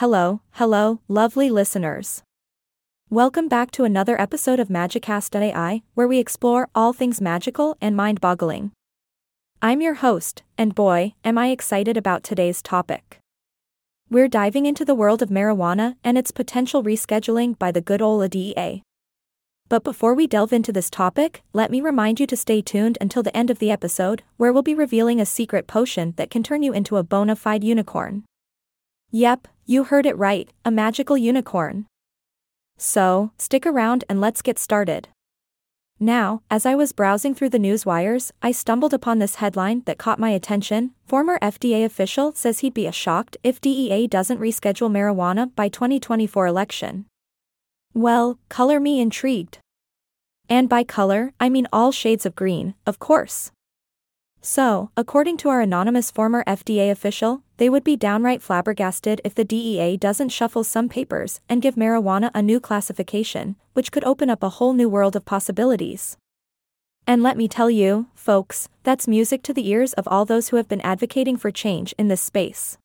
Hello, hello, lovely listeners. Welcome back to another episode of Magicast.ai, where we explore all things magical and mind boggling. I'm your host, and boy, am I excited about today's topic. We're diving into the world of marijuana and its potential rescheduling by the good old DEA. But before we delve into this topic, let me remind you to stay tuned until the end of the episode, where we'll be revealing a secret potion that can turn you into a bona fide unicorn. Yep, you heard it right, a magical unicorn. So, stick around and let's get started. Now, as I was browsing through the news wires, I stumbled upon this headline that caught my attention. Former FDA official says he'd be shocked if DEA doesn't reschedule marijuana by 2024 election. Well, color me intrigued. And by color, I mean all shades of green, of course. So, according to our anonymous former FDA official, they would be downright flabbergasted if the DEA doesn't shuffle some papers and give marijuana a new classification, which could open up a whole new world of possibilities. And let me tell you, folks, that's music to the ears of all those who have been advocating for change in this space.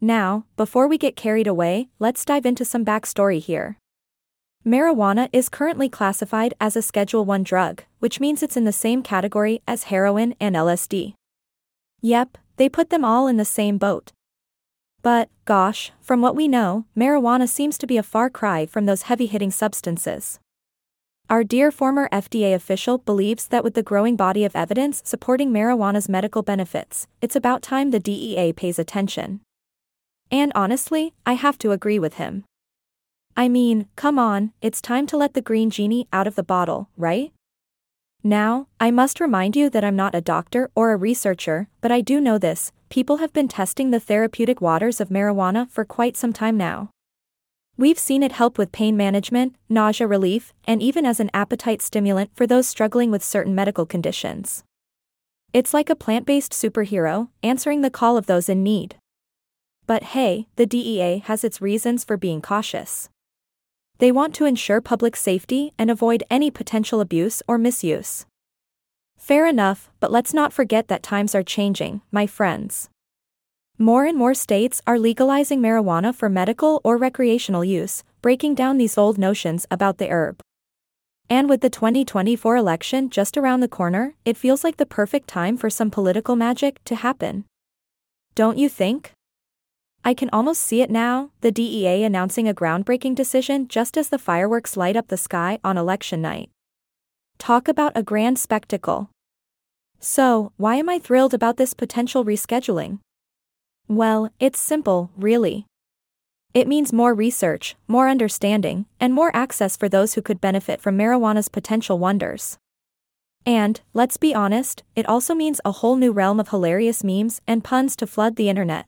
Now, before we get carried away, let's dive into some backstory here. Marijuana is currently classified as a Schedule 1 drug, which means it's in the same category as heroin and LSD. Yep, they put them all in the same boat. But, gosh, from what we know, marijuana seems to be a far cry from those heavy hitting substances. Our dear former FDA official believes that with the growing body of evidence supporting marijuana's medical benefits, it's about time the DEA pays attention. And honestly, I have to agree with him. I mean, come on, it's time to let the green genie out of the bottle, right? Now, I must remind you that I'm not a doctor or a researcher, but I do know this people have been testing the therapeutic waters of marijuana for quite some time now. We've seen it help with pain management, nausea relief, and even as an appetite stimulant for those struggling with certain medical conditions. It's like a plant based superhero, answering the call of those in need. But hey, the DEA has its reasons for being cautious. They want to ensure public safety and avoid any potential abuse or misuse. Fair enough, but let's not forget that times are changing, my friends. More and more states are legalizing marijuana for medical or recreational use, breaking down these old notions about the herb. And with the 2024 election just around the corner, it feels like the perfect time for some political magic to happen. Don't you think? I can almost see it now, the DEA announcing a groundbreaking decision just as the fireworks light up the sky on election night. Talk about a grand spectacle. So, why am I thrilled about this potential rescheduling? Well, it's simple, really. It means more research, more understanding, and more access for those who could benefit from marijuana's potential wonders. And, let's be honest, it also means a whole new realm of hilarious memes and puns to flood the internet.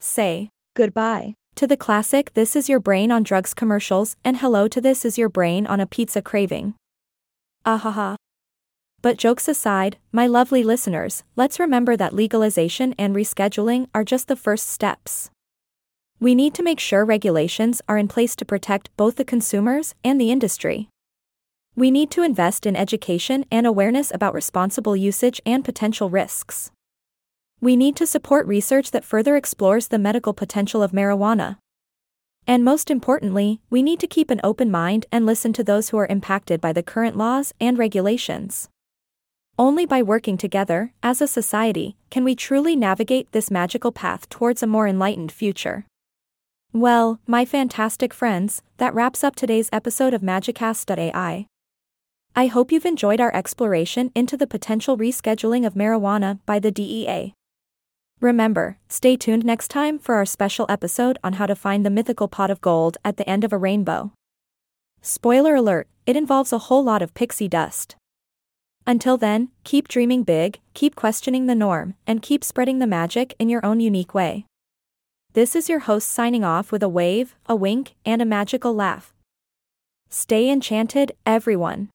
Say goodbye to the classic This is your brain on drugs commercials and hello to This is your brain on a pizza craving. Ahaha. But jokes aside, my lovely listeners, let's remember that legalization and rescheduling are just the first steps. We need to make sure regulations are in place to protect both the consumers and the industry. We need to invest in education and awareness about responsible usage and potential risks. We need to support research that further explores the medical potential of marijuana. And most importantly, we need to keep an open mind and listen to those who are impacted by the current laws and regulations. Only by working together, as a society, can we truly navigate this magical path towards a more enlightened future. Well, my fantastic friends, that wraps up today's episode of Magicast.ai. I hope you've enjoyed our exploration into the potential rescheduling of marijuana by the DEA. Remember, stay tuned next time for our special episode on how to find the mythical pot of gold at the end of a rainbow. Spoiler alert, it involves a whole lot of pixie dust. Until then, keep dreaming big, keep questioning the norm, and keep spreading the magic in your own unique way. This is your host signing off with a wave, a wink, and a magical laugh. Stay enchanted, everyone.